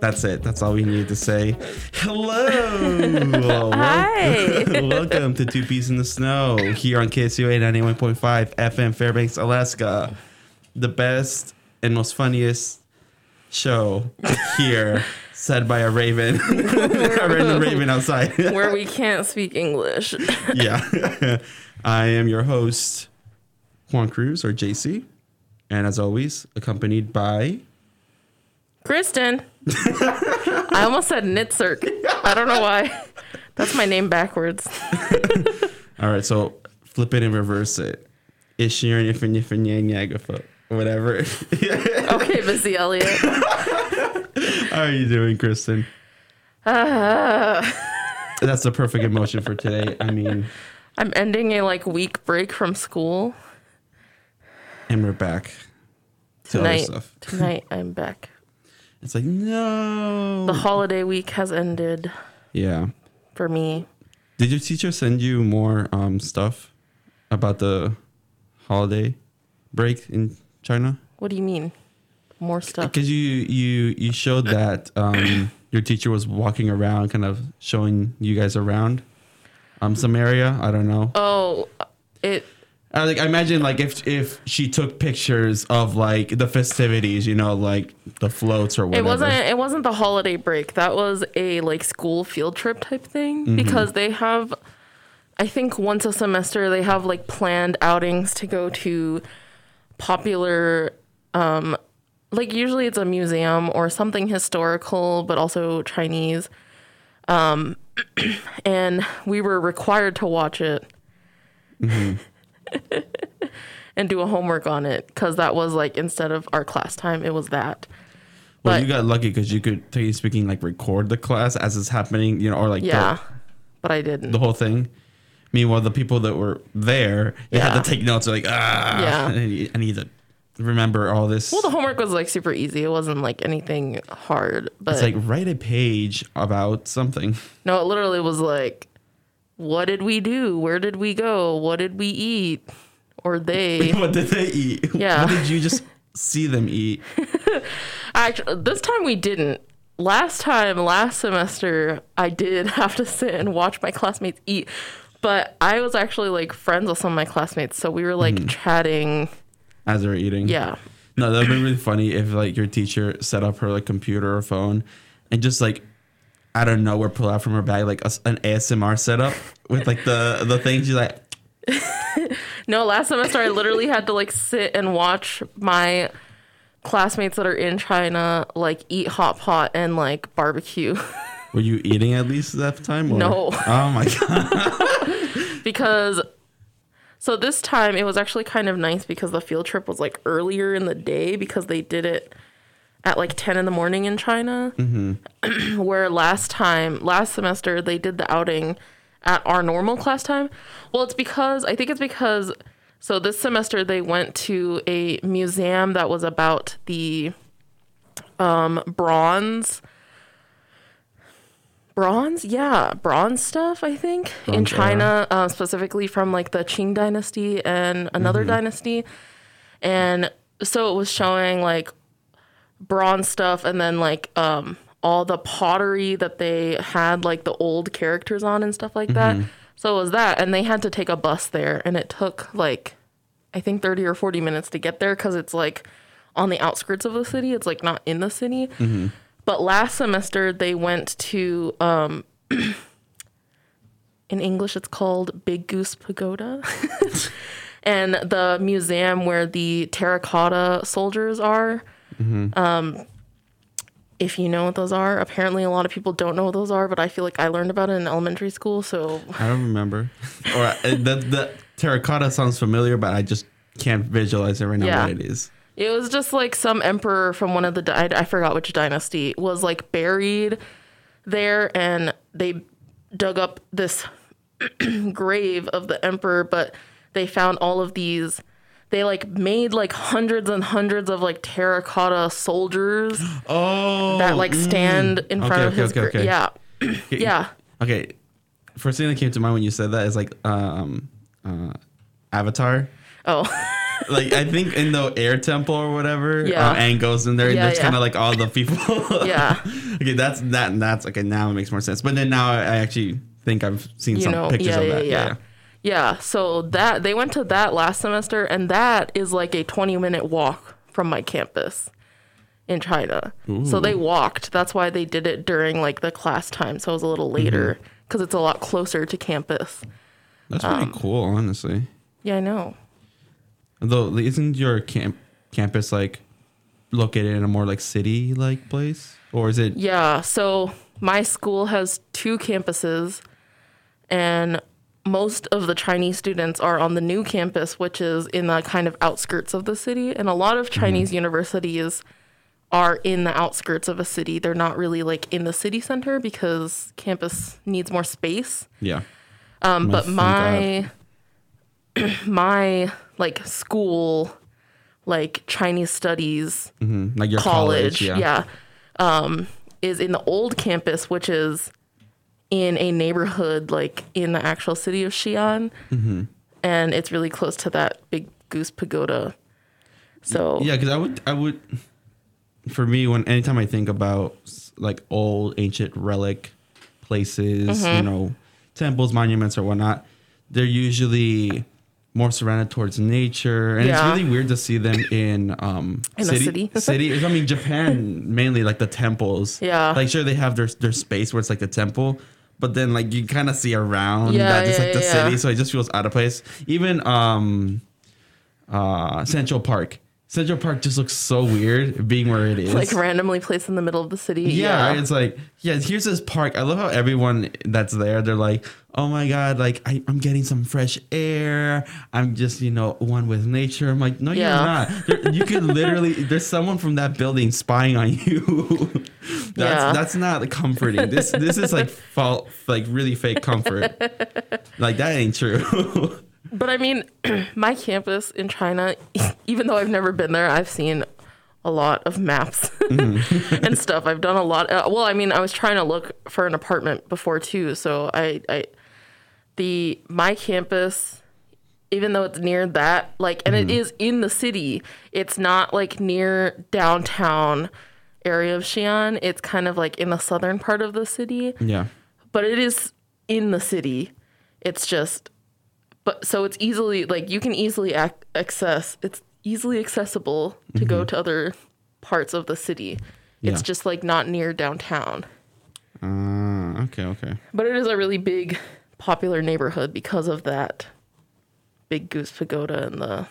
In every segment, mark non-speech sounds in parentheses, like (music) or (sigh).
That's it. That's all we need to say. Hello. (laughs) Hi. (laughs) Welcome to Two Peas in the Snow here on KSUA 91.5 FM Fairbanks, Alaska. The best and most funniest show here, said by a raven, (laughs) a random raven outside. Where we can't speak English. yeah. I am your host, Juan Cruz or JC. And as always, accompanied by. Kristen. I almost said Nitzerk. I don't know why. That's my name backwards. (laughs) All right, so flip it and reverse it. Ishirin ifin ifin yang yagafa. Whatever. (laughs) Okay, Missy Elliott. How are you doing, Kristen? Uh, (laughs) That's the perfect emotion for today. I mean, I'm ending a like week break from school. and we're back to other Tonight, stuff. tonight I'm back. It's like, no. The holiday week has ended yeah. for me. Did your teacher send you more um, stuff about the holiday break in China? What do you mean? More stuff. Because you you you showed that um, (coughs) your teacher was walking around, kind of showing you guys around um some area. I don't know. Oh, it I like I imagine like if if she took pictures of like the festivities, you know, like the floats or whatever. It wasn't it wasn't the holiday break. That was a like school field trip type thing Mm-hmm. because they have I think once a semester they have like planned outings to go to popular um like usually it's a museum or something historical but also Chinese. Um (clears throat) and we were required to watch it. Mm-hmm. (laughs) and do a homework on it cuz that was like instead of our class time it was that. Well, but- you got lucky because you could, technically speaking, like record the class as it's happening, you know, or like the- Yeah, but I didn't. the, whole thing. Meanwhile, the people that were there, they Yeah. had to take notes. Like, ah, Yeah. (laughs) I need to remember all this. well, the homework was like super easy. It wasn't like anything hard. But it's like write a page about something. no, it literally was like, what did we do? Where did we go? What did we eat? Or they. (laughs) what did they eat? (laughs) Yeah. What did you just see them eat? (laughs) Actually, this time we didn't. Last time, last semester, I did have to sit and watch my classmates eat. But I was actually like friends with some of my classmates, so we were like mm-hmm. chatting. as they were eating. Yeah. No, that'd be really funny if like your teacher set up her like computer or phone and just like out of nowhere pull out from her bag like a an ASMR setup with like the the things she's like (laughs) No, last semester I literally had to like sit and watch my classmates that are in China like eat hot pot and like barbecue (laughs) were you eating at least that time? Or? No. Oh my god. (laughs) because so this time it was actually kind of nice because the field trip was like earlier in the day because they did it at like 10 in the morning in China. (clears throat) Where last time, last semester, they did the outing at our normal class time. Well, it's because, I think it's because, so this semester they went to a museum that was about the um, bronze. Bronze, yeah, bronze stuff. I think in China, uh, specifically from like the Qing dynasty and another dynasty, and so it was showing like bronze stuff and then like um all the pottery that they had like the old characters on and stuff like that. So it was that and they had to take a bus there and it took like I think 30 or 40 minutes to get there cuz it's like on the outskirts of the city. It's like not in the city. But last semester they went to um (clears throat) in English it's called Big Goose Pagoda. (laughs) and the museum where the terracotta soldiers are. Um, if you know what those are, apparently a lot of people don't know what those are, but I feel like I learned about it in elementary school. So I don't remember. (laughs) or uh, the the terracotta sounds familiar, but I just can't visualize it right now Yeah. what it is. it was just like some emperor from one of the, di- I, I forgot which dynasty, was like buried there and they dug up this (clears throat) grave of the emperor, but they found all of these. They like made like hundreds and hundreds of like terracotta soldiers Oh, that like stand in front Okay, of okay, his okay, okay. yeah yeah Okay. First thing that came to mind when you said that is like um uh Avatar. oh (laughs) like I think in the air temple or whatever. Yeah. Uh, Aang goes in there and Yeah, there's yeah. kind of like all the people. (laughs) Yeah. (laughs) okay, that's that. And That's okay. Now it makes more sense. But then now I actually think I've seen you some know, pictures yeah, of yeah, that. yeah, yeah. So that they went to that last semester, and that is like a twenty-minute walk from my campus in China. So they walked. That's why they did it during like the class time. So it was a little later Mm-hmm. because it's a lot closer to campus. That's Um, pretty cool, honestly. Yeah, I know. Though isn't your camp campus like located in a more like city like place, or is it? Yeah. So my school has two campuses, and most of the Chinese students are on the new campus, which is in the kind of outskirts of the city. And a lot of Chinese universities are in the outskirts of a city. They're not really like in the city center because campus needs more space. Yeah. Um, but my (clears throat) my like school, like Chinese studies Mhm. Like your college, college. yeah. yeah, um, is in the old campus, which is in a neighborhood like in the actual city of Xi'an, Mm-hmm. and it's really close to that big goose pagoda. So Yeah, because I would, I would, for me, when anytime I think about like old ancient relic places, you Mm-hmm. know, temples, monuments, or whatnot, they're usually more surrounded towards nature, and Yeah. it's really weird to see them in um In a city. (laughs) city. I mean, Japan mainly like the temples. Yeah. like sure they have their their space where it's like the temple. But then, like you kind of see around Yeah, that it's yeah, like the yeah, city, so it just feels out of place. Even um, uh Central Park. Central Park just looks so weird being where it is. like randomly placed in the middle of the city. yeah, right? it's like yeah. Here's this park. I love how everyone that's there. They're like, oh my god, like I, I'm getting some fresh air. I'm just you know one with nature. I'm like, no, Yeah. you're not. There- you could (laughs) literally. There's someone from that building spying on you. (laughs) that's Yeah. that's not comforting. This this is like fault, like really fake comfort. (laughs) like that ain't true. But I mean, (clears throat) my campus in China, (laughs) even though I've never been there, I've seen a lot of maps (laughs) Mm-hmm. and stuff. I've done a lot. Uh, well, I mean, I was trying to look for an apartment before too. So I, I, the my campus, even though it's near that, like, and Mm-hmm. it is in the city. It's not like near downtown area of Xi'an. It's kind of like in the southern part of the city yeah. but it is in the city. It's just, but so it's easily like you can easily ac- access. It's easily accessible to go to other parts of the city. It's Mm-hmm. Just like not near downtown, Uh, okay. Okay. but it is a really big, popular neighborhood because of that big goose pagoda and the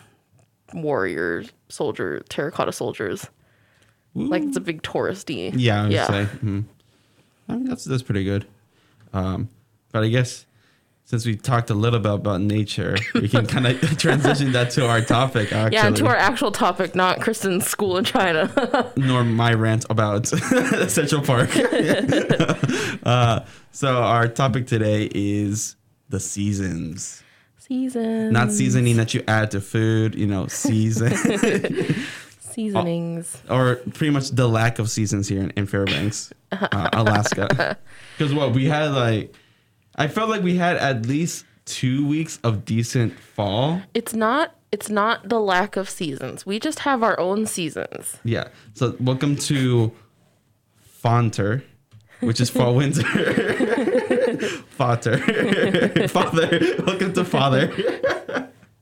warrior soldier terracotta soldiers. Like it's a big touristy. Yeah, I would Yeah. say. mhm. I mean, that's that's pretty good. Um, but I guess since we talked a little bit about nature, we can kind of (laughs) transition that to our topic. Actually, Yeah, to our actual topic, not Kristen's school in China. (laughs) nor my rant about (laughs) Central Park. uh, so our topic today is the seasons. Season. Not seasoning that you add to food, you know, season seasonings. or pretty much the lack of seasons here in, in Fairbanks, uh, Alaska. Because what we had like, I felt like we had at least two weeks of decent fall. It's not. It's not the lack of seasons. We just have our own seasons. Yeah. So welcome to Fonter, which is fall winter. (laughs) Father. (laughs) Father. Welcome to Father.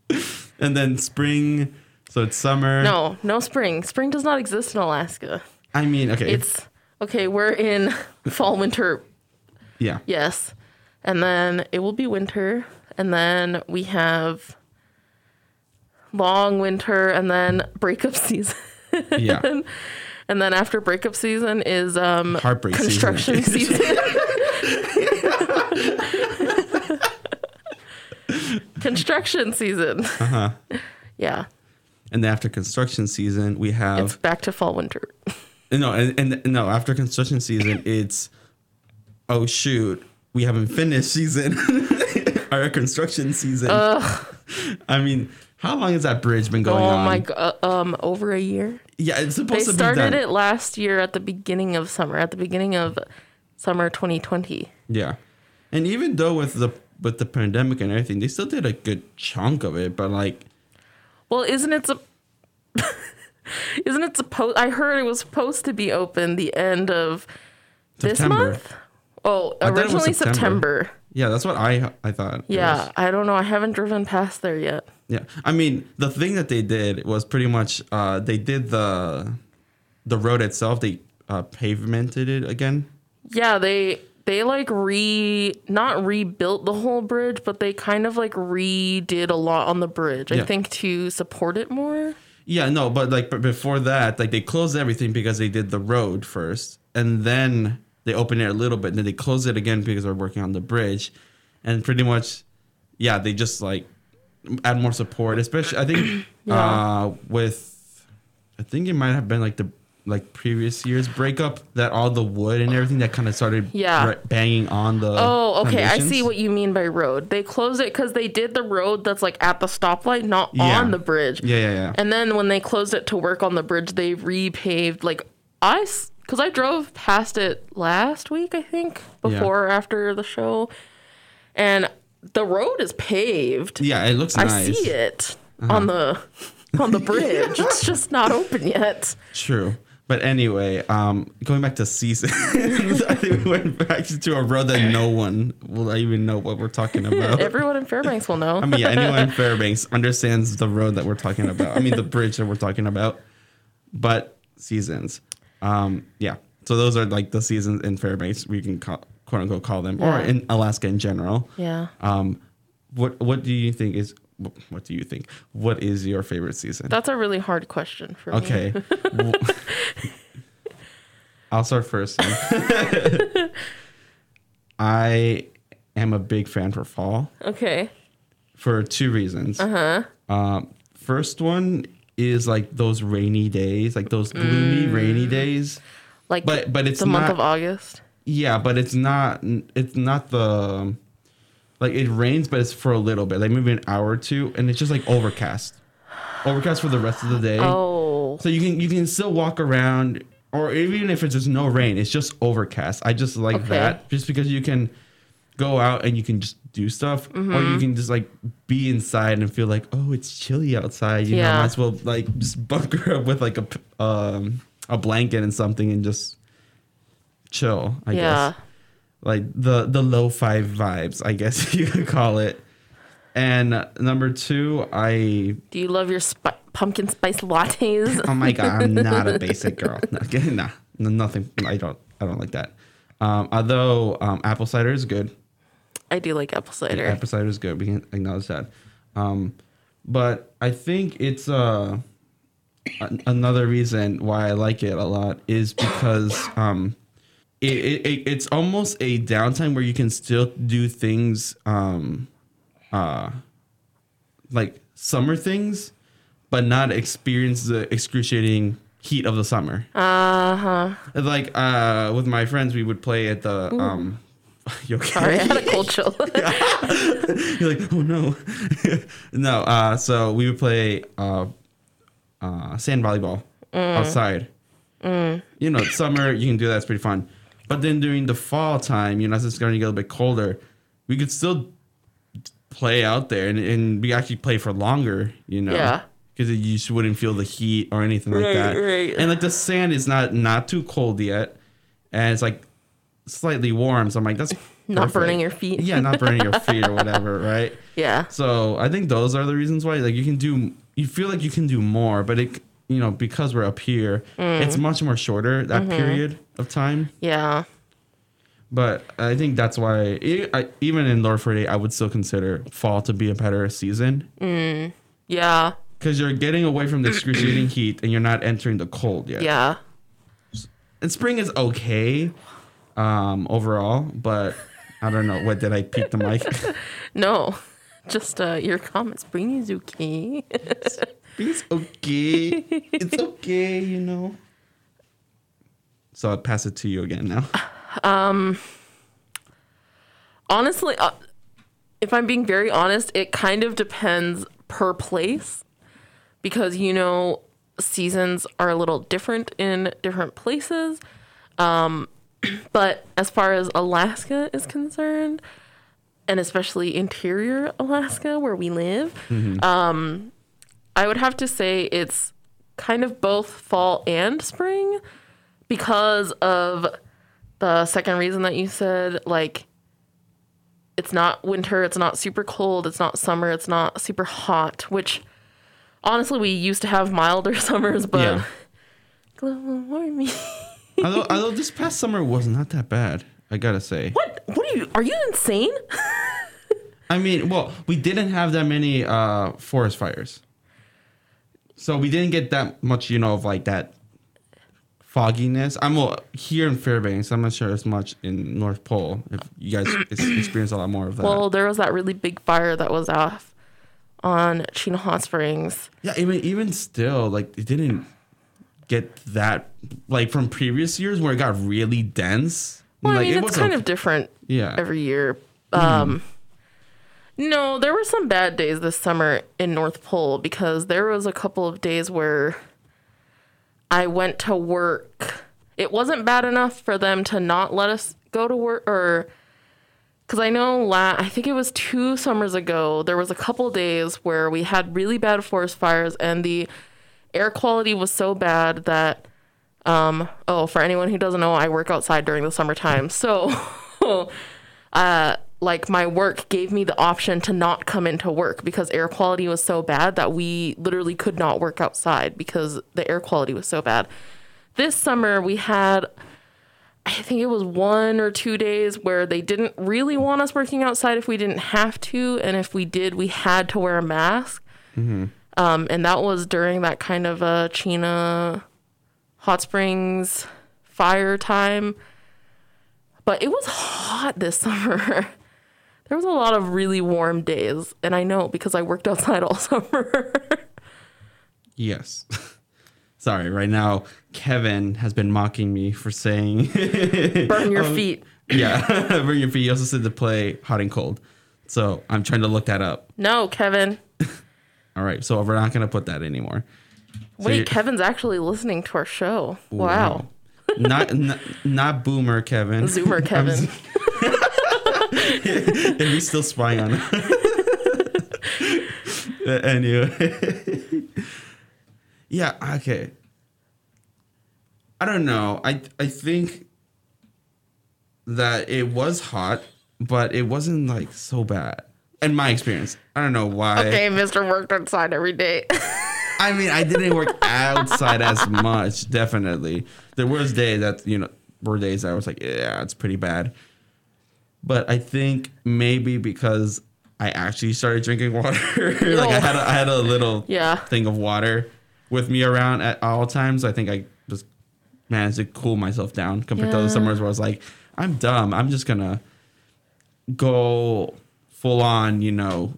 (laughs) and then spring. So it's summer. No, no spring. Spring does not exist in Alaska. I mean, okay. It's okay. We're in fall, winter. yeah. Yes, and then it will be winter, and then we have long winter, and then breakup (laughs) season. Yeah. And then after breakup season is um Heartbreak season. construction (laughs) season. construction season. Uh-huh. Yeah. And then after construction season, we It's have back to fall winter. no, and, and no after construction season, it's oh shoot, we haven't finished season, (laughs) our construction season. I mean, how long has that bridge been going oh on? Oh my god. Um over a year. Yeah, it's They supposed to be started done. it last year at the beginning of summer, at the beginning of summer 2020. Yeah, and even though with the with the pandemic and everything, they still did a good chunk of it. But like, Well, isn't it? sup- (laughs) isn't it supposed? I heard it was supposed to be open the end of this month. Oh, thought it was originally September. September. Yeah, that's what I I thought. Yeah. I don't know. I haven't driven past there yet. Yeah, I mean the thing that they did was pretty much uh, they did the the road itself. They uh, pavemented it again. Yeah, they they like re not rebuilt the whole bridge, but they kind of like redid a lot on the bridge. I think to support it more. Yeah, no, but like but before that, like they closed everything because they did the road first, and then they open it a little bit, and then they close it again because they're working on the bridge, and pretty much, yeah, they just like add more support, especially I think (clears throat) Yeah. uh with, I think it might have been like the like previous year's breakup that all the wood and everything that kind of started Yeah. bra- banging on the Oh, okay. I see what you mean by road. They closed it because they did the road that's like at the stoplight, not Yeah. on the bridge. yeah yeah yeah And then when they closed it to work on the bridge, they repaved like I because I drove past it last week, I think, before or after the show, and the road is paved. yeah it looks I nice Uh-huh. see it on the on the (laughs) bridge. it's just not open yet. True. But anyway, um, going back to seasons, (laughs) I think we went back to a road that no one will even know what we're talking about. (laughs) Everyone in Fairbanks will know. I mean, yeah, anyone in Fairbanks understands the road that we're talking about. I mean, the bridge that we're talking about. But seasons, um, yeah. So those are like the seasons in Fairbanks. We can call, quote unquote call them, or in Alaska in general. yeah. Um, what what do you think is what do you think? What is your favorite season? That's a really hard question for me. Okay. (laughs) I'll start first. (laughs) I am a big fan for fall Okay. for two reasons. Uh-huh. Um, first one is like those rainy days, like those gloomy mm. rainy days. Like But but it's the month of August. yeah, but it's not it's not the like it rains but it's for a little bit, like maybe an hour or two and it's just like overcast. Overcast for the rest of the day. Oh. So you can you can still walk around, or even if it's just no rain, it's just overcast. I just like Okay. that, just because you can go out and you can just do stuff, or Mm-hmm. you can just like be inside and feel like, oh, it's chilly outside. You know, might as well like just (laughs) bunker up with like a um a blanket and something and just chill. I yeah. guess like the the lo-fi vibes, I guess (laughs) you could call it. And number two, I Do you love your pumpkin spice lattes? (laughs) oh my god, I'm not a basic girl. No, nah, nothing. I don't. I don't like that. Um, although um, apple cider is good. I do like apple cider. Apple cider is good. We can acknowledge that. Um, but I think it's uh, an- another reason why I like it a lot is because um, it, it, it it's almost a downtime where you can still do things um, uh, like summer things, but not experience the excruciating heat of the summer. Uh huh. Like uh, with my friends, we would play at the um. (laughs) You okay? Sorry, I had a cold chill. (laughs) (laughs) You're like, oh no, no. Uh, so we would play uh, uh, sand volleyball outside. You know, summer you can do that. It's pretty fun. But then during the fall time, you know, as it's starting to get a little bit colder, we could still play out there and, and we actually play for longer. You know, Yeah. because you just wouldn't feel the heat or anything like that. right. And like the sand is not not too cold yet, and it's like slightly warm. So I'm like, that's (laughs) Not perfect. burning your feet. Yeah, not burning your feet or (laughs) whatever, right? Yeah. So I think those are the reasons why. Like you can do, you feel like you can do more, but it, you know, because we're up here, Mm. it's much more shorter that Mm-hmm. period of time. Yeah. But I think that's why, e- I, even in Lower 48, I would still consider fall to be a better season Yeah. because you're getting away from the excruciating (clears throat) heat and you're not entering the cold yet. Yeah. And spring is okay, um, overall, but I don't know. What did I peek the mic? (laughs) No. Just uh, your comments. Is okay. (laughs) It's okay. It's okay, you know. So I'll pass it to you again now. (laughs) Um, honestly, uh, if I'm being very honest, it kind of depends per place because you know seasons are a little different in different places. Um, (clears throat) but as far as Alaska is concerned, and especially interior Alaska where we live, um, I would have to say it's kind of both fall and spring because of the second reason that you said like it's not winter, it's not super cold, it's not summer, it's not super hot, which honestly we used to have milder (laughs) summers, but Yeah. global warming. (laughs) although, although this past summer was not that bad, I gotta say. What? What are you? Are you insane? I mean, well, we didn't have that many uh, forest fires, so we didn't get that much, you know, of like that fogginess. I'm well, here in Fairbanks. I'm not sure as much in North Pole. If you guys (clears throat) experience a lot more of that. Well, there was that really big fire that was off on Chena Hot Springs. yeah, even even still, like it didn't get that like from previous years where it got really dense. Well, like I mean, it it's kind a- of different yeah. every year. Um, no, there were some bad days this summer in North Pole because there was a couple of days where I went to work. It wasn't bad enough for them to not let us go to work, or because I know la- I think it was two summers ago. There was a couple days where we had really bad forest fires, and the air quality was so bad that um oh for anyone who doesn't know i work outside during the summertime. So (laughs) uh like my work gave me the option to not come into work because air quality was so bad that we literally could not work outside because the air quality was so bad. This summer we had i think it was one or two days where they didn't really want us working outside if we didn't have to. And if we did we had to wear a mask um, and that was during that kind of a Chena hot springs fire time. But it was hot this (laughs) summer. there was a lot of really warm days, and I know because I worked outside (laughs) all summer. Yes. (laughs) Sorry, right now Kevin has been mocking me for saying Burn your feet. Yeah, burn your feet. You also said to play hot and cold. So I'm trying to look that up. No, Kevin. All right, so we're not gonna put that anymore. So Wait, Kevin's actually listening to our show. Wow. not, not not boomer Kevin. Zoomer Kevin. (laughs) and he's still spying on. Uh, (laughs) anyway. (laughs) yeah, okay. I don't know. I I think that it was hot, but it wasn't like so bad. In my experience. I don't know why. Okay, Mr. worked outside every day. (laughs) I mean, I didn't work outside as much, definitely. There was days that, you know, were days I was like, yeah, it's pretty bad. But I think maybe because I actually started drinking water, (laughs) like I had a, I had a little (laughs) Yeah. thing of water with me around at all times. I think I just managed to cool myself down compared to other summers where I was like, I'm dumb. I'm just gonna go full on, you know,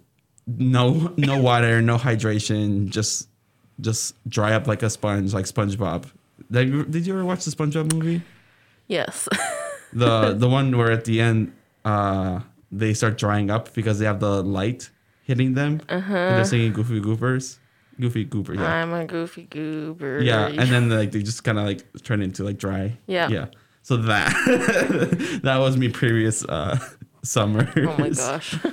no no water, no hydration, just just dry up like a sponge, like SpongeBob. Did you, did you ever watch the SpongeBob movie? yes. (laughs) The the one where at the end uh they start drying up because they have the light hitting them Uh-huh. and they're singing Goofy Goobers. Goofy Goober, yeah. I'm a goofy goober. Yeah, and then like they just kind of like turn into like dry. Yeah. Yeah. So that (laughs) that was me previous uh summer. Oh my gosh. (laughs)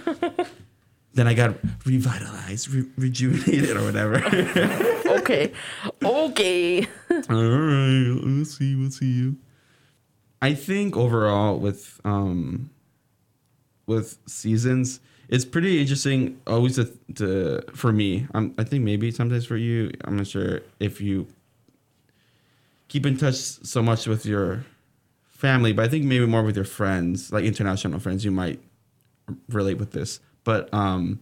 Then I got revitalized, re- rejuvenated, or whatever. (laughs) okay. Okay. (laughs) All right, we'll see. We'll see you. I think overall with um with seasons, it's pretty interesting. Always to, to for me. I'm, I think maybe sometimes for you. I'm not sure if you keep in touch so much with your family, but I think maybe more with your friends, like international friends. You might relate with this, but um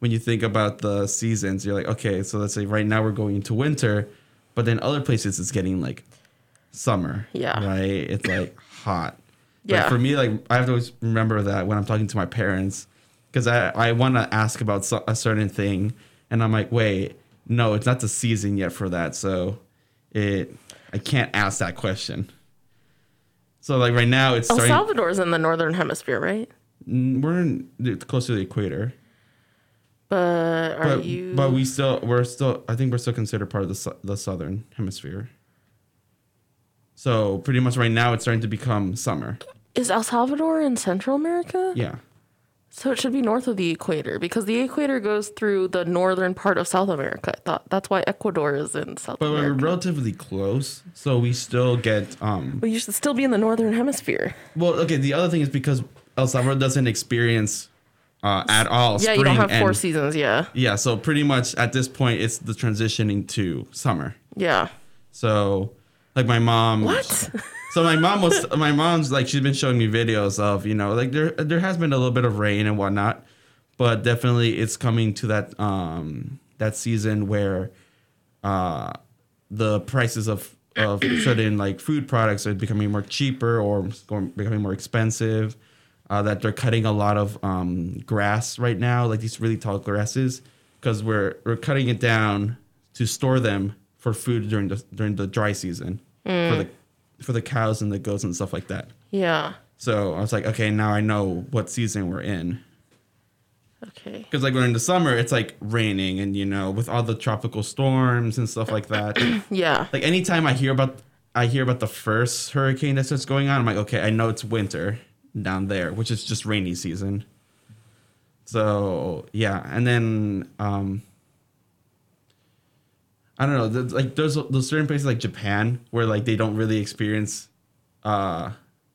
when you think about the seasons, you're like, okay, so let's say right now we're going into winter, but then other places it's getting like summer. Yeah. Right? It's like hot. Yeah. Like for me, like I have to always remember that when I'm talking to my parents, because I, I want to ask about so, a certain thing, and I'm like, wait, no, it's not the season yet for that, so it I can't ask that question. So like right now, it's El starting. Salvador's in the northern hemisphere, right? Mm, we're in, close to the equator. But are but you? but we still we're still I think we're still considered part of the su- the southern hemisphere. So pretty much right now it's starting to become summer. is El Salvador in Central America? Yeah. So it should be north of the equator because the equator goes through the northern part of South America. I thought that's why Ecuador is in South America. But we're relatively close, so we still get um But you should still be in the northern hemisphere. well okay, the other thing is because El Salvador doesn't experience uh at all Yeah, you don't have four and- seasons. Yeah, Yeah, so pretty much at this point it's the transitioning to summer. yeah. So like my mom What? (laughs) So my mom was my mom's like she's been showing me videos of you know like there there has been a little bit of rain and whatnot, but definitely it's coming to that um that season where uh the prices of of certain like food products are becoming more cheaper or becoming more expensive. Uh, that they're cutting a lot of um, grass right now, like these really tall grasses, because we're we're cutting it down to store them for food during the during the dry season for the for the cows and the goats and stuff like that. Yeah. So I was like, okay, now I know what season we're in. Okay. Because like when in the summer, it's like raining and you know with all the tropical storms and stuff like that. (coughs) Yeah. like anytime I hear about I hear about the first hurricane that starts going on, I'm like, okay, I know it's winter down there, which is just rainy season. So yeah, and then um I don't know, there's, like there's there's certain places like Japan where like they don't really experience uh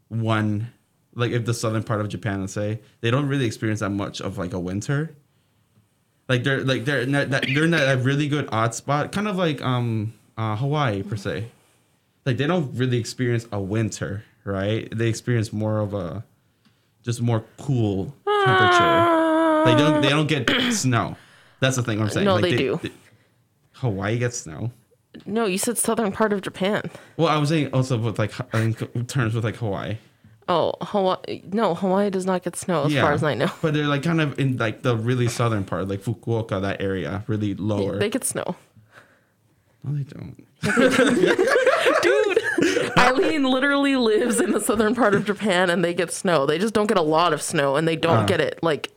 one like if the southern part of Japan let's say they don't really experience that much of like a winter. Like they're like they're that- they're in that really good odd spot, kind of like um uh, Hawaii per se. Like they don't really experience a winter, right? They experience more of a just more cool temperature. They don't they don't get (clears throat) snow. That's the thing I'm saying. No, Like, they do. Hawaii gets snow. No, you said southern part of Japan. Well, I was saying also with like in terms with like Hawaii. Oh, Hawaii. No, Hawaii does not get snow as far as I know. But they're like kind of in like the really southern part, like Fukuoka, that area, really lower. They get snow. no, they don't. (laughs) Dude, Eileen literally lives in the southern part of Japan and they get snow. They just don't get a lot of snow and they don't Ah. get it like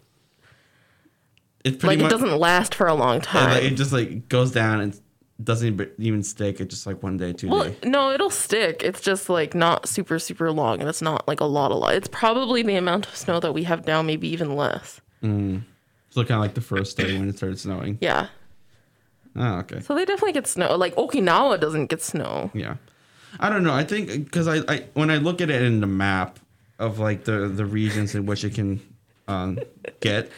It's pretty like it doesn't last for a long time. like, it just like goes down and doesn't even- stick. It's just like one day, two well, day. no, it'll stick. It's just like not super super long and it's not like a lot a lot. It's probably the amount of snow that we have now, maybe even less. Mm. So kind of like the first day when it started snowing. Yeah. Oh, okay. So they definitely get snow. Like Okinawa doesn't get snow. Yeah, I don't know. I think because I, I when I look at it in the map of like the the regions in which it can um, get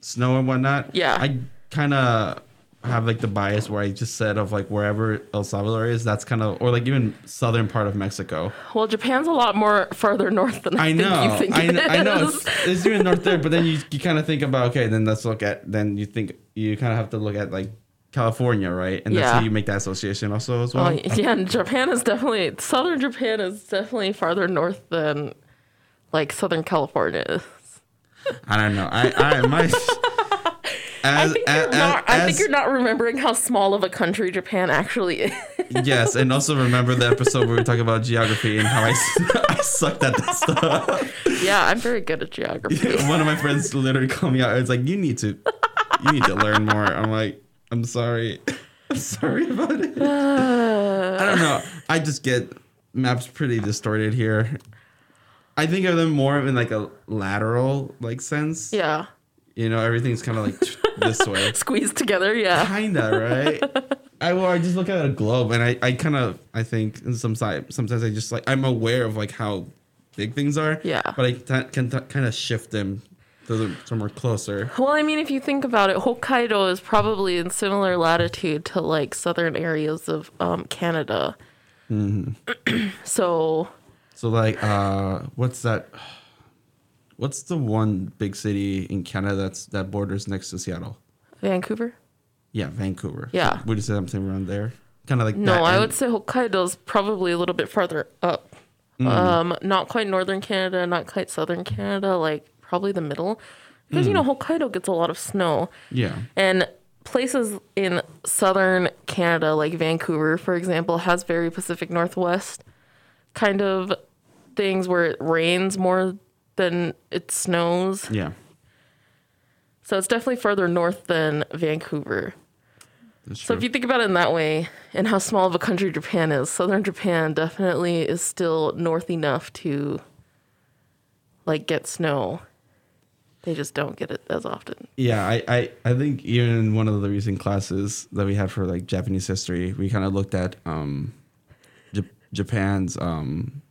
snow and whatnot. Yeah. I kind of have like the bias where I just said of like wherever El Salvador is, that's kind of or like even southern part of Mexico. Well, Japan's a lot more farther north than I, I think know, you think I know, I know. It's, it's even north there, but then you you kind of think about okay, then let's look at then you think you kind of have to look at like California, right? And that's Yeah. how you make that association also as well. Oh, well, yeah, and Japan is definitely southern Japan is definitely farther north than like southern California is. I don't know. I I my. (laughs) As, I think you're as- not. I think you're not remembering how small of a country Japan actually is. Yes, and also remember the episode where we talk about geography and how I, (laughs) I sucked at that stuff. yeah, I'm very good at geography. (laughs) One of my friends literally called me out. It's like you need to, you need to learn more. I'm like, I'm sorry, I'm sorry about it. (sighs) I don't know. I just get maps pretty distorted here. I think of them more in like a lateral like sense. yeah, You know, everything's kind of like this way. (laughs) squeezed together. Yeah, Kinda, right? (laughs) I well, I just look at a globe, and I, I kind of, I think, in some side, sometimes I just like, I'm aware of like how big things are. Yeah. But I t- can t- kind of shift them to the somewhere closer. Well, I mean, if you think about it, Hokkaido is probably in similar latitude to like southern areas of um, Canada. Mm-hmm. (clears throat) so So like, uh, what's that? What's the one big city in Canada that's that borders next to Seattle? Vancouver. Yeah, Vancouver. Yeah. Would you say something around there? Kind of like No, I end- would say Hokkaido's probably a little bit farther up. Mm. Um, not quite northern Canada, not quite southern Canada, like probably the middle. Because you know Mm. Hokkaido gets a lot of snow, Yeah. and places in southern Canada, like Vancouver, for example, has very Pacific Northwest kind of things where it rains more than it snows. Yeah. So it's definitely further north than Vancouver. That's So true. if you think about it in that way, and how small of a country Japan is, southern Japan definitely is still north enough to like get snow. They just don't get it as often. Yeah, I, I, I think even in one of the recent classes that we had for like Japanese history, we kind of looked at um, J- Japan's um,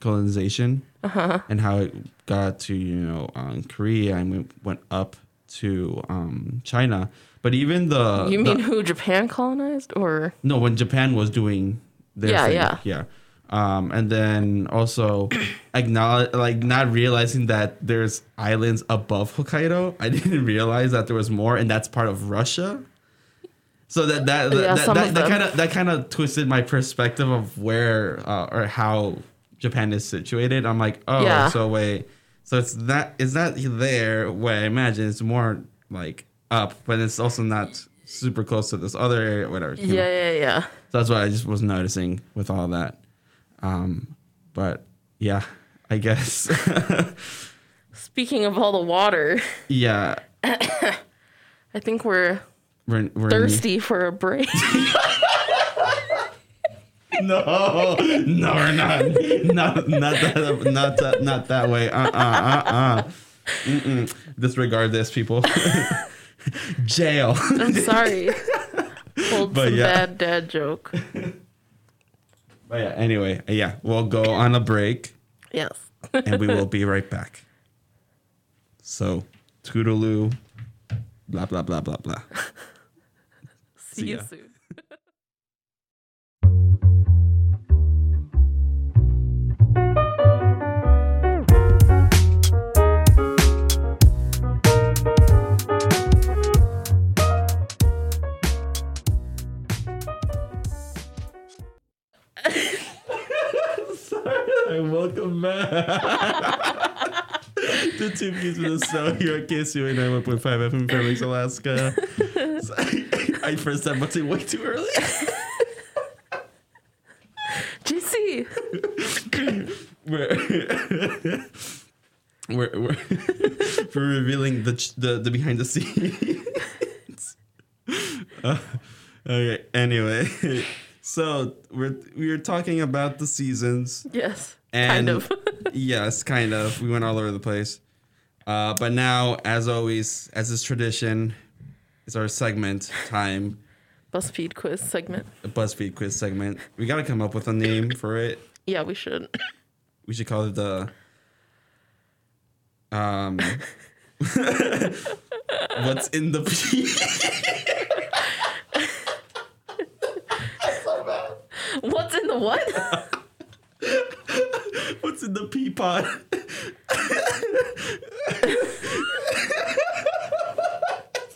colonization and how it got to you know um, Korea and went, went up to um, China. But even the you the- mean who Japan colonized or no when Japan was doing their Yeah, thing. yeah. yeah. Um, and then also (coughs) acknowledge like not realizing that there's islands above Hokkaido. I (laughs) didn't realize that there was more, and that's part of Russia. So that that Yeah, that some that of that kind of that kind of twisted my perspective of where uh, or how Japan is situated. I'm like, oh, Yeah. so wait, so it's that is that there? Where I imagine it's more like up, but it's also not super close to this other area, whatever. you know? yeah, yeah, yeah. So that's what I just was noticing with all that. Um, but yeah, I guess. (laughs) Speaking of all the water, yeah, (coughs) I think we're we're, we're thirsty for a break. (laughs) no, no, we're not. Not, not that, not that, not that way. Uh, uh, uh, uh. Mm-mm. Disregard this, people. (laughs) Jail. I'm sorry. Hold But some yeah. bad dad joke. But yeah, anyway, yeah, we'll go on a break Yes. and we will be right back. So, toodaloo, blah blah blah blah blah. (laughs) See, See you soon. Sorry, welcome back to Two Peas with the Snow here at KSUA 91.5 FM Fairbanks, Alaska. So, I first said what's it way too early. JC. We're we're, we're, we're revealing the, ch- the the behind the scenes. Uh, okay. Anyway, so we're we were talking about the seasons. Yes. And kind of. (laughs) yes, kind of. We went all over the place. Uh, but now, as always, as is tradition, it's our segment time, BuzzFeed quiz segment. a BuzzFeed quiz segment. We got to come up with a name for it. Yeah, we should. We should call it the. Um, (laughs) what's in the pea? (laughs) What's in the what? What's in the pea pod?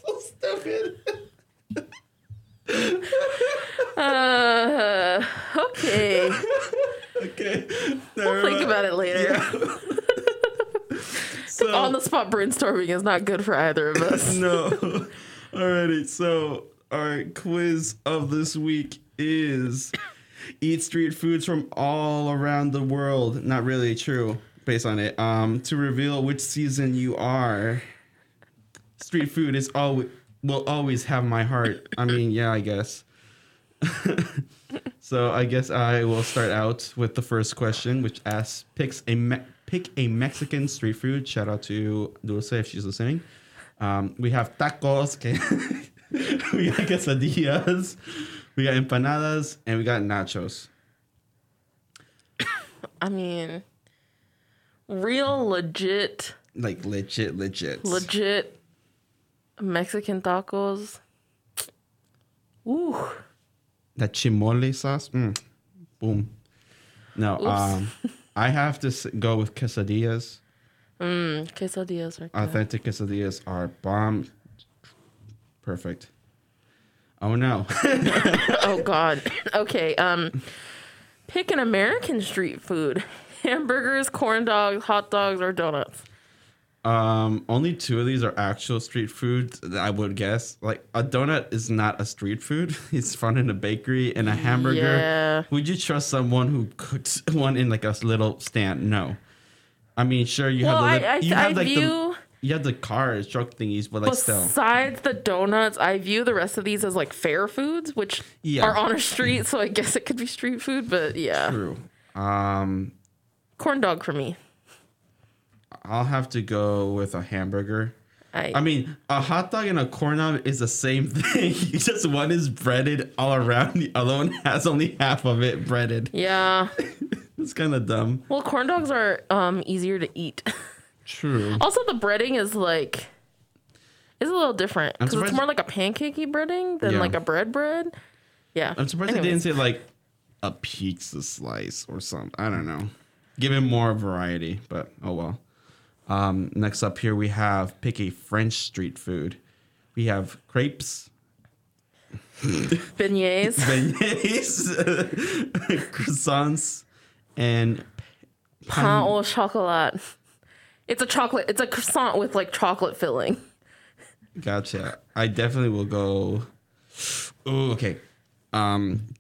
so stupid. Uh, okay. Okay. We'll think about it later. (laughs) So, On the spot brainstorming is not good for either of us. (laughs) no. Alrighty, so our quiz of this week is eat street foods from all around the world. Not really true, based on it. Um, to reveal which season you are. Street food is always will always have my heart. I mean, yeah, I guess. (laughs) so I guess I will start out with the first question, which asks picks a me- pick a Mexican street food. Shout out to Dulce if she's listening. Um, we have tacos, (laughs) que- we have quesadillas, we got empanadas, and we got nachos. (coughs) I mean, real legit, Like legit, legit. legit Mexican tacos. Ooh. that chimole sauce. Mm. Boom. No, Oops. um, (laughs) I have to go with quesadillas. Mm, quesadillas are good. Authentic quesadillas are bomb. Perfect. Oh no. (laughs) oh God. Okay. Um, pick an American street food: (laughs) hamburgers, corn dogs, hot dogs, or donuts. um, only two of these are actual street foods. that I would guess. Like a donut is not a street food. (laughs) It's found in a bakery, and a hamburger. Yeah. Would you trust someone who cooks one in like a little stand? No. I mean, sure you Well, have the I, I, you I have like the view you have the cars, truck thingies, but like still. besides the donuts, I view the rest of these as like fair foods, which Yeah. are on a street. So I guess it could be street food, but yeah, True. Um, corn dog for me. I'll have to go with a hamburger. I, I mean, a hot dog and a corn dog is the same (laughs) thing. Just one is breaded all around, the other one has only half of it breaded. yeah. (laughs) It's kind of dumb. Well, corn dogs are um easier to eat. (laughs) True. also, the breading is like is a little different because it's more like a pancakey breading than Yeah. like a bread bread. Yeah. I'm surprised they didn't say like a pizza slice or something. I don't know. Give it more variety, but oh well. Um, next up here we have pick a French street food. We have crepes, (laughs) beignets. (laughs) beignets, (laughs) croissants, and Pain au chocolat. It's a chocolate. It's a croissant with like chocolate filling. Gotcha. I definitely will go. Oh, okay. Um,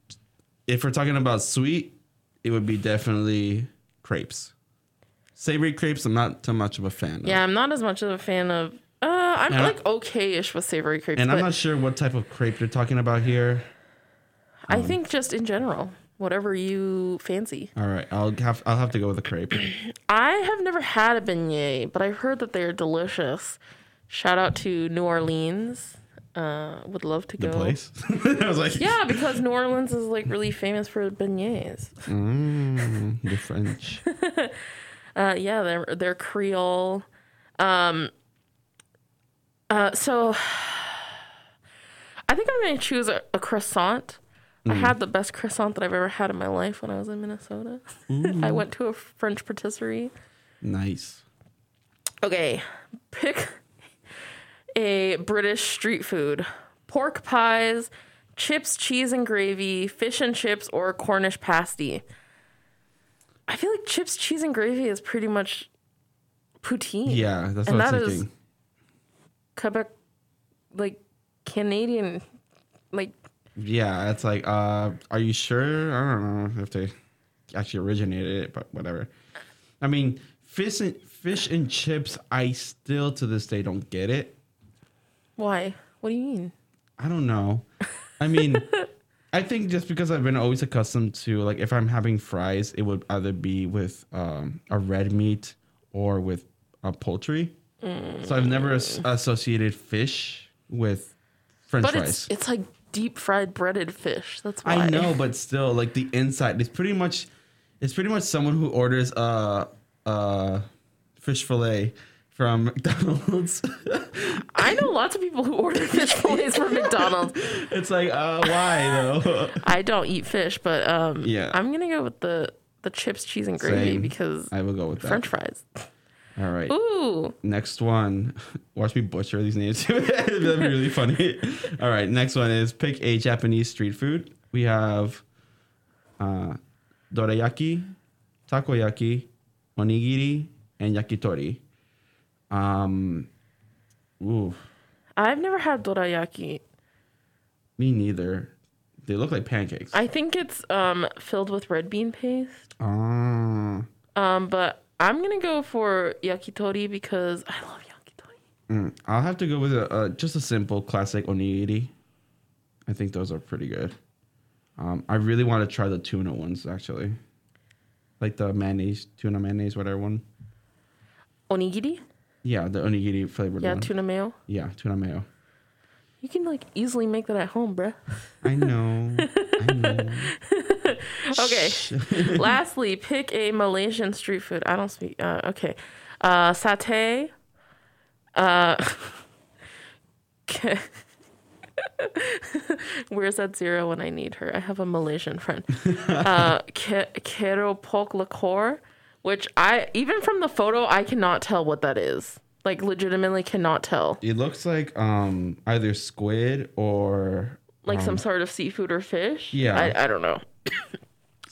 if we're talking about sweet, it would be definitely crepes. Savory crepes, I'm not too much of a fan. Of. Yeah, I'm not as much of a fan of. Uh, I'm And like okay-ish with savory crepes, and but I'm not sure what type of crepe you're talking about here. I think just in general, whatever you fancy. All right, I'll have I'll have to go with a crepe. (clears throat) I have never had a beignet, but I've heard that they're delicious. Shout out to New Orleans. Uh, would love to The go. place. (laughs) I was like, Yeah, because New Orleans is like really famous for beignets. mm, the French. (laughs) Uh, yeah, they're they're Creole. Um, uh, so (sighs) I think I'm gonna choose a, a croissant. I mm-hmm. had the best croissant that I've ever had in my life when I was in Minnesota. (laughs) I mm-hmm. went to a French patisserie. Nice. Okay, pick a British street food: pork pies, chips, cheese and gravy, fish and chips, or Cornish pasty. I feel like chips, cheese, and gravy is pretty much poutine. Yeah, that's And what that is- thinking. Quebec, like Canadian, like Yeah, it's like, uh, are you sure? I don't know if they actually originated it, but whatever. I mean, fish and fish and chips. I still to this day don't get it. why? What do you mean? I don't know. I mean, (laughs) I think just because I've been always accustomed to like if I'm having fries, it would either be with um, a red meat or with a poultry. So I've never as- associated fish with French But fries. it's it's like deep fried breaded fish. That's why I know, but (laughs) still, like the inside, it's pretty much, it's pretty much someone who orders a a fish fillet from (laughs) McDonald's. I know lots of people who order fish (laughs) fillets from McDonald's. it's like, uh, why though? I don't eat fish, but um, Yeah. I'm gonna go with the the chips, cheese, and gravy Same. because I will go with that. French fries. All right. Ooh, Next one. (laughs) Watch me butcher these names. (laughs) That'd be really funny. All right. Next one is pick a Japanese street food. We have uh, dorayaki, takoyaki, onigiri, and yakitori. Um, ooh, I've never had dorayaki. me neither. They look like pancakes. I think it's um filled with red bean paste. Ah, Um, but I'm gonna go for yakitori because I love yakitori. mm, I'll have to go with a, uh, just a simple classic onigiri. I think those are pretty good. Um, I really want to try the tuna ones actually, like the mayonnaise, tuna mayonnaise, whatever one. Onigiri, Yeah, the onigiri flavored yeah, one. tuna mayo. yeah, tuna mayo. You can like easily make that at home, bruh. I know. I know. (laughs) Okay. (laughs) Lastly, pick a Malaysian street food. I don't speak. Uh, okay. Uh, satay. Uh, (laughs) Where's that zero when I need her? I have a Malaysian friend. (laughs) Uh, ke- Keropok lekor, which I even from the photo I cannot tell what that is. Like legitimately cannot tell. It looks like um either squid or Like some sort of seafood or fish. yeah. I, I don't know.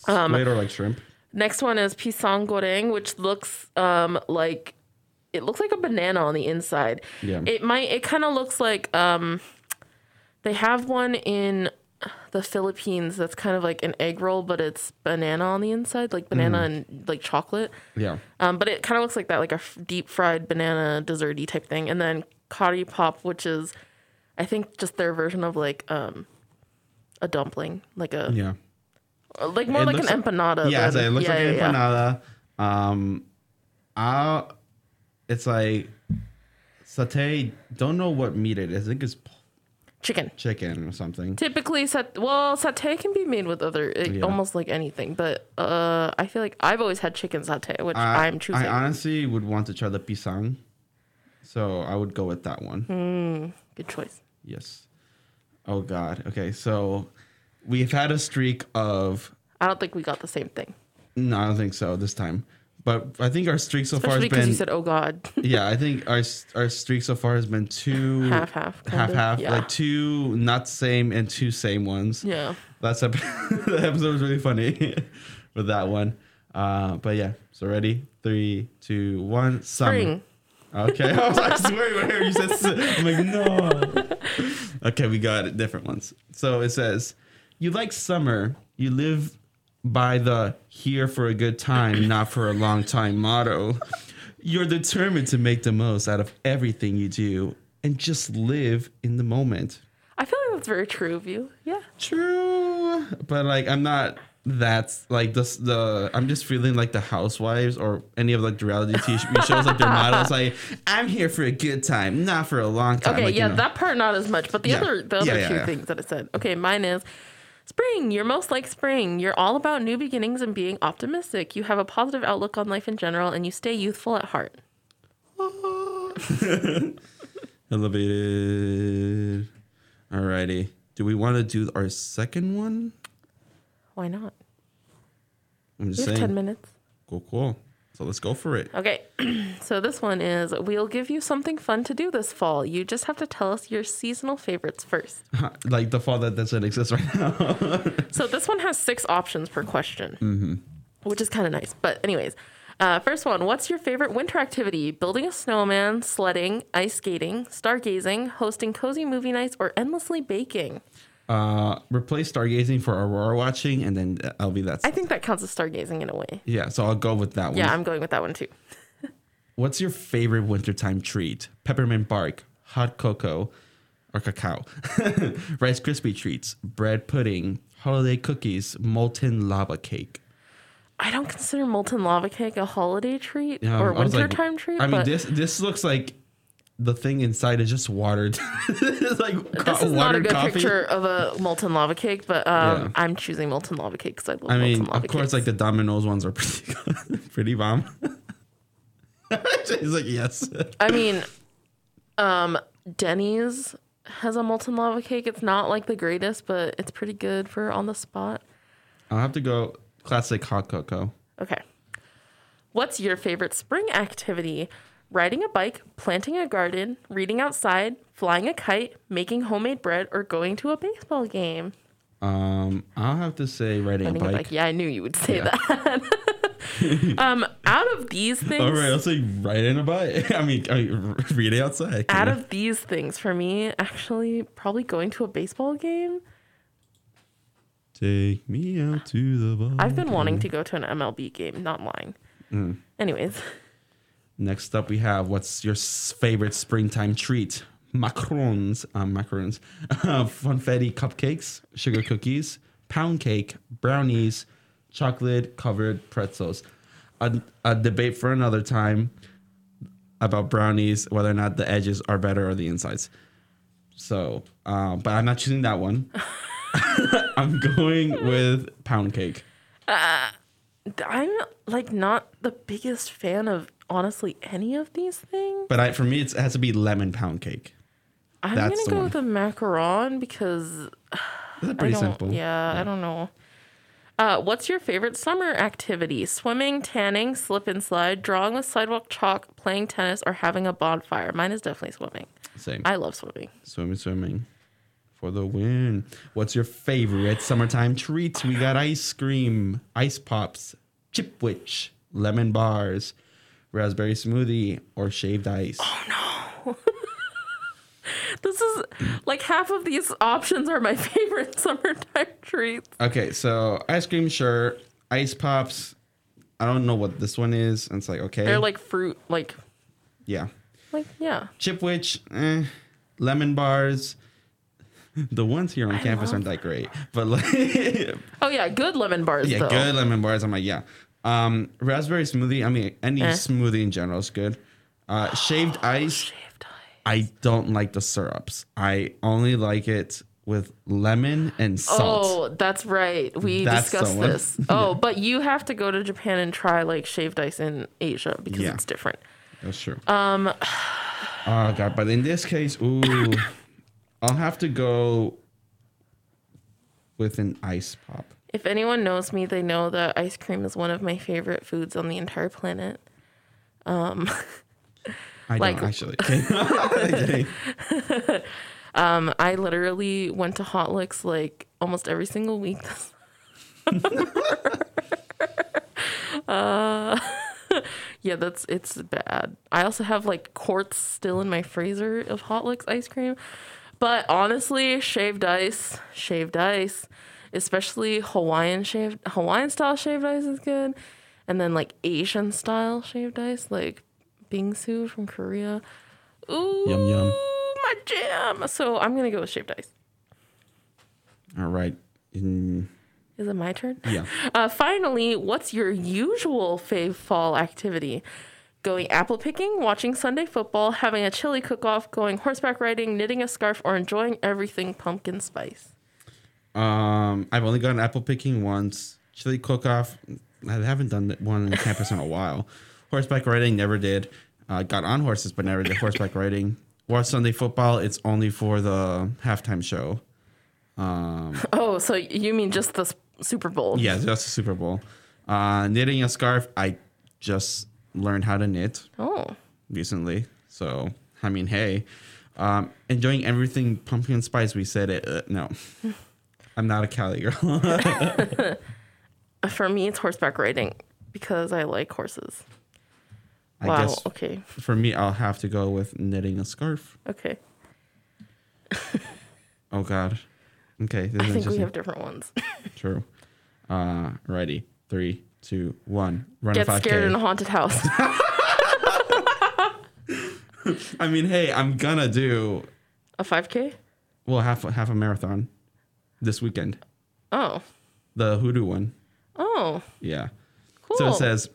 Um, or like shrimp. Next one is pisang goreng, which looks um like it looks like a banana on the inside. Yeah. It might it kind of looks like um they have one in the Philippines that's kind of like an egg roll, but it's banana on the inside, like banana and like chocolate. Yeah. Um, but it kind of looks like that, like a f- deep fried banana desserty type thing. And then karipap, which is, I think, just their version of like um, a dumpling, like a Yeah. Like more It like an like- empanada. Yeah, than- so it looks yeah, like an yeah, yeah. empanada. Um, I it's like satay. Don't know what meat it is. I think it's Chicken. chicken or something. Typically, sat well, satay can be made with other, Yeah. almost like anything. But uh, I feel like I've always had chicken satay, which I, I'm choosing. I honestly would want to try the pisang, so I would go with that one. Hmm. Good choice. Yes. Oh God. Okay, so we've had a streak of. I don't think we got the same thing, No, I don't think so this time. But I think our streak so far especially has because been. you said, "Oh God." (laughs) yeah, I think our our streak so far has been two Half, half, half half, yeah. like two not same and two same ones. yeah. that's episode, (laughs) the episode was really funny (laughs) with that one. Uh, but yeah, so ready? Three, two, one. Summer. Spring. Okay, I was like, swear whenever you said, I'm like, no. Okay, we got it. Different ones. So it says, you like summer. You live by the here for a good time, not for a long time motto. You're determined to make the most out of everything you do and just live in the moment. I feel like that's very true of you. Yeah. True, but like I'm not. That's like the the. I'm just feeling like the housewives or any of like the reality TV (laughs) shows, like their models. Like I'm here for a good time, not for a long time. Okay, like, you yeah, know. that part not as much, but the Yeah. other the other yeah, two yeah. things that it said. Okay, mine is spring. You're most like spring. You're all about new beginnings and being optimistic. You have a positive outlook on life in general, and you stay youthful at heart. (laughs) Elevated. Alrighty. Do we want to do our second one? Why not? I'm We just have ten minutes. Cool, cool. So let's go for it. Okay, (clears throat) so this one is we'll give you something fun to do this fall. You just have to tell us your seasonal favorites first. (laughs) like the fall that doesn't exist right now. (laughs) So this one has six options per question, which is kind of nice. But anyways, uh, first one: What's your favorite winter activity? Building a snowman, sledding, ice skating, stargazing, hosting cozy movie nights, or endlessly baking? Uh, replace stargazing for aurora watching, and then I'll be that. I think that counts as stargazing in a way. yeah, so I'll go with that one. Yeah, I'm going with that one too. (laughs) What's your favorite wintertime treat? Peppermint bark, hot cocoa, or cacao, (laughs) Rice Krispie treats, bread pudding, holiday cookies, molten lava cake. I don't consider molten lava cake a holiday treat Yeah, or was like- wintertime treat. I mean, but this this looks like the thing inside is just watered. (laughs) it's like this is not a good coffee. picture of a molten lava cake, but um, Yeah. I'm choosing molten lava cake because I love I molten mean, lava of course, cakes. like the Domino's ones are (laughs) pretty pretty bomb. (laughs) He's like, yes. I mean, um, Denny's has a molten lava cake. It's not like the greatest, but it's pretty good for on the spot. I'll have to go classic hot cocoa. Okay. What's your favorite spring activity? Riding a bike, planting a garden, reading outside, flying a kite, making homemade bread, or going to a baseball game? Um, I'll have to say riding, Riding a a bike. bike. Yeah, I knew you would say Yeah. that. (laughs) um, out of these things, All right, I'll say riding a bike. (laughs) I mean, I mean reading outside. out of these things, for me, actually, probably going to a baseball game. Take me out to the ball. I've been wanting to go to an MLB game, not lying. Mm. Anyways, Next up, we have what's your favorite springtime treat? Macarons, um, macarons, (laughs) funfetti cupcakes, sugar cookies, pound cake, brownies, chocolate covered pretzels. A, a debate for another time about brownies, whether or not the edges are better or the insides. So, um, but I'm not choosing that one. (laughs) I'm going with pound cake. I'm like not the biggest fan of honestly any of these things. But I, for me, it's, it has to be lemon pound cake. I'm That's gonna go with the macaron because (sighs) I pretty simple. Yeah, I don't know. Uh, what's your favorite summer activity? Swimming, tanning, slip and slide, drawing with sidewalk chalk, playing tennis, or having a bonfire? Mine is definitely swimming. Same. I love swimming. Swimming, swimming for the win. What's your favorite summertime treats? We got ice cream, ice pops, chipwich, lemon bars, raspberry smoothie, or shaved ice. Oh, no. (laughs) This is like half of these options are my (laughs) favorite summertime treats. Okay, so ice cream, sure. Ice pops. I don't know what this one is. And it's like okay, They're like fruit, like yeah. like yeah. Chipwich, eh. Lemon bars. (laughs) The ones here on I campus love aren't that great, but like Oh yeah, good lemon bars Yeah, though. good lemon bars. I'm like, yeah. Um, raspberry smoothie. I mean, any Eh. smoothie in general is good. Uh, shaved ice. Shaved ice. I don't like the syrups. I only like it with lemon and salt. Oh, that's right. We That's the discussed one. this. (laughs) Oh, but you have to go to Japan and try like shaved ice in Asia because Yeah. it's different. That's true. Um. (sighs) Oh god, but in this case, ooh, (coughs) I'll have to go with an ice pop. If anyone knows me, they know that ice cream is one of my favorite foods on the entire planet. I Like- don't actually. (laughs) Kidding. (laughs) Um, I literally went to Hot Licks like almost every single week. (laughs) uh, yeah, that's it's bad. I also have like quarts still in my freezer of Hot Licks ice cream. But honestly, shaved ice, shaved ice, especially Hawaiian shaved Hawaiian style shaved ice is good. And then like Asian style shaved ice, like bingsu from Korea. Ooh, Yum, yum. my jam. So I'm gonna go with shaved ice. All right. Mm, Is it my turn? yeah. (laughs) Uh, finally, what's your usual fave fall activity? Going apple picking, watching Sunday football, having a chili cook off, going horseback riding, knitting a scarf, or enjoying everything pumpkin spice? Um, I've only gone apple picking once. Chili cook off. I haven't done one on campus in a while. Horseback riding never did. Uh, got on horses, but never did horseback riding. Watch Sunday football. It's only for the halftime show. Um, Oh, so you mean just the Super Bowl? yeah, just the Super Bowl. Uh, knitting a scarf. I just learned how to knit Oh, recently. So I mean, hey, um, enjoying everything pumpkin spice. We said it. Uh, no, (laughs) I'm not a Cali girl. (laughs) for me, it's horseback riding because I like horses. I wow. guess Okay. for me, I'll have to go with knitting a scarf. Okay. (laughs) Oh God. Okay, I think we have different ones. (laughs) True. Uh, ready. Three, two, one. Run Get 5K. scared in a haunted house. I mean, hey, I'm gonna do a 5K? well half half a marathon this weekend. Oh. The hoodoo one. Oh. Yeah. Cool. So it says,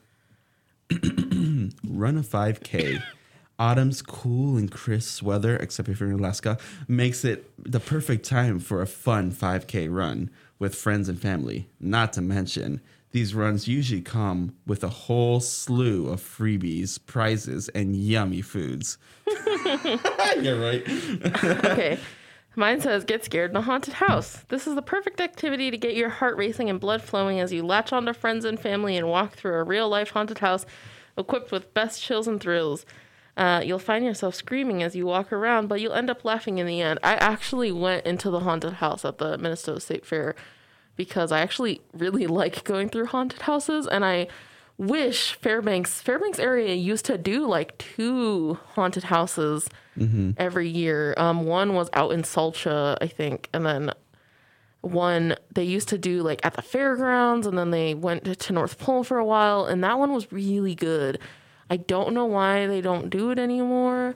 (clears throat) run a 5K. Autumn's cool and crisp weather, except if you're in Alaska, makes it the perfect time for a fun 5K run with friends and family. Not to mention, these runs usually come with a whole slew of freebies, prizes, and yummy foods. (laughs) (laughs) you're right. okay. (laughs) Mine says, get scared in a haunted house. This is the perfect activity to get your heart racing and blood flowing as you latch onto friends and family and walk through a real life haunted house equipped with best chills and thrills. Uh, you'll find yourself screaming as you walk around, but you'll end up laughing in the end. I actually went into the haunted house at the Minnesota State Fair because I actually really (laughs) like going through haunted houses and I wish Fairbanks Fairbanks area used to do like two haunted houses every year. Um one was out in Salcha, I think, and then one they used to do like at the fairgrounds and then they went to North Pole for a while and that one was really good. I don't know why they don't do it anymore.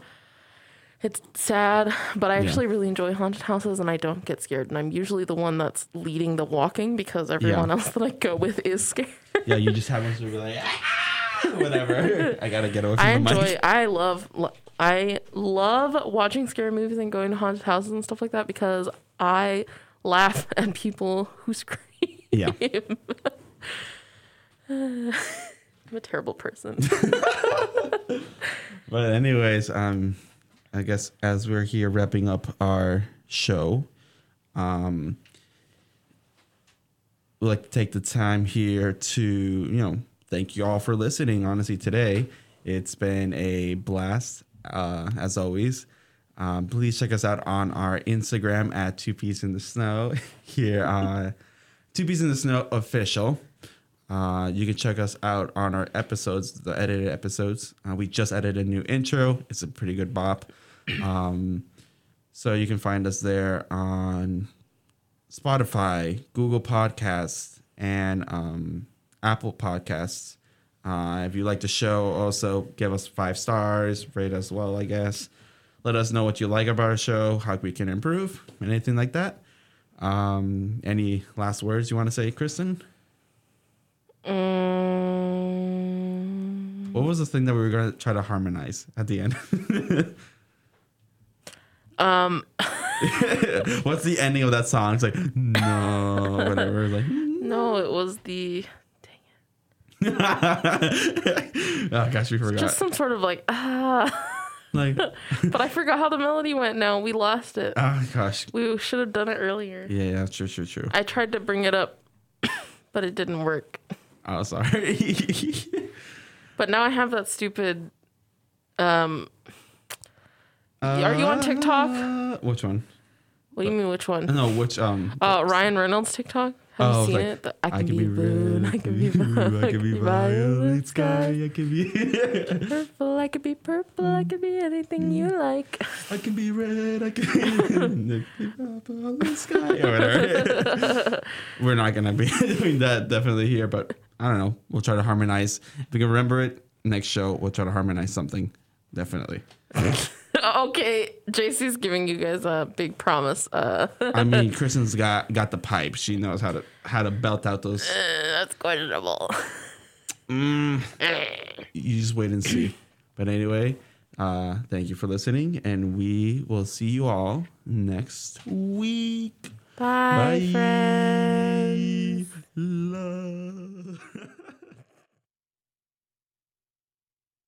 It's sad, but I actually really enjoy haunted houses and I don't get scared. And I'm usually the one that's leading the walking because everyone Yeah. else that I go with is scared. Yeah, you just happen (laughs) to be like, "Ah," whatever. I gotta get away from I the enjoy, mic. I love, lo- I love watching scary movies and going to haunted houses and stuff like that because I laugh (laughs) at people who scream. Yeah. (laughs) I'm a terrible person. But anyways, um, I guess as we're here wrapping up our show, um, we'd like to take the time here to you know thank you all for listening. Honestly, today it's been a blast uh, as always. Um, please check us out on our Instagram at Two Peas in the Snow. (laughs) Here, uh, Two Peas in the Snow official. Uh, you can check us out on our episodes, the edited episodes. Uh, we just edited a new intro. It's a pretty good bop. Um, so you can find us there on Spotify, Google Podcasts, and um, Apple Podcasts. Uh, if you like the show, also give us five stars, rate us well, I guess. Let us know what you like about our show, how we can improve, anything like that. Um, any last words you want to say, Kristen? Mm, What was the thing that we were gonna try to harmonize at the end? (laughs) Um, (laughs) (laughs) What's the ending of that song? It's like no, whatever. Like no, it was the Dang it. (laughs) oh gosh, we forgot. just some sort of like ah. like but I forgot how the melody went. Now we lost it. oh gosh, We should have done it earlier. yeah, yeah, true, true, true. I tried to bring it up, (coughs) but it didn't work. Oh, sorry. But now I have that stupid. Um, Are you on TikTok? Uh, which one? what do you mean? Which one? No, which um. Uh, Ryan Reynolds TikTok. Have Oh, you seen like, it? The, I can, be, blue. I can be blue. I can be violet sky. I can be. (laughs) (laughs) purple. I can be purple. I can be anything you like. I can be red. I can (laughs) be violet sky. Or whatever. We're not gonna be doing that definitely here, but I don't know. We'll try to harmonize. If we can remember it next show, we'll try to harmonize something. Definitely. (laughs) okay, JC's giving you guys a big promise. Uh, (laughs) I mean, Kristen's got got the pipe. She knows how to how to belt out those. that's questionable. Mm, you just wait and see. But anyway, uh, thank you for listening, and we will see you all next week. Bye, Bye. friends. Love.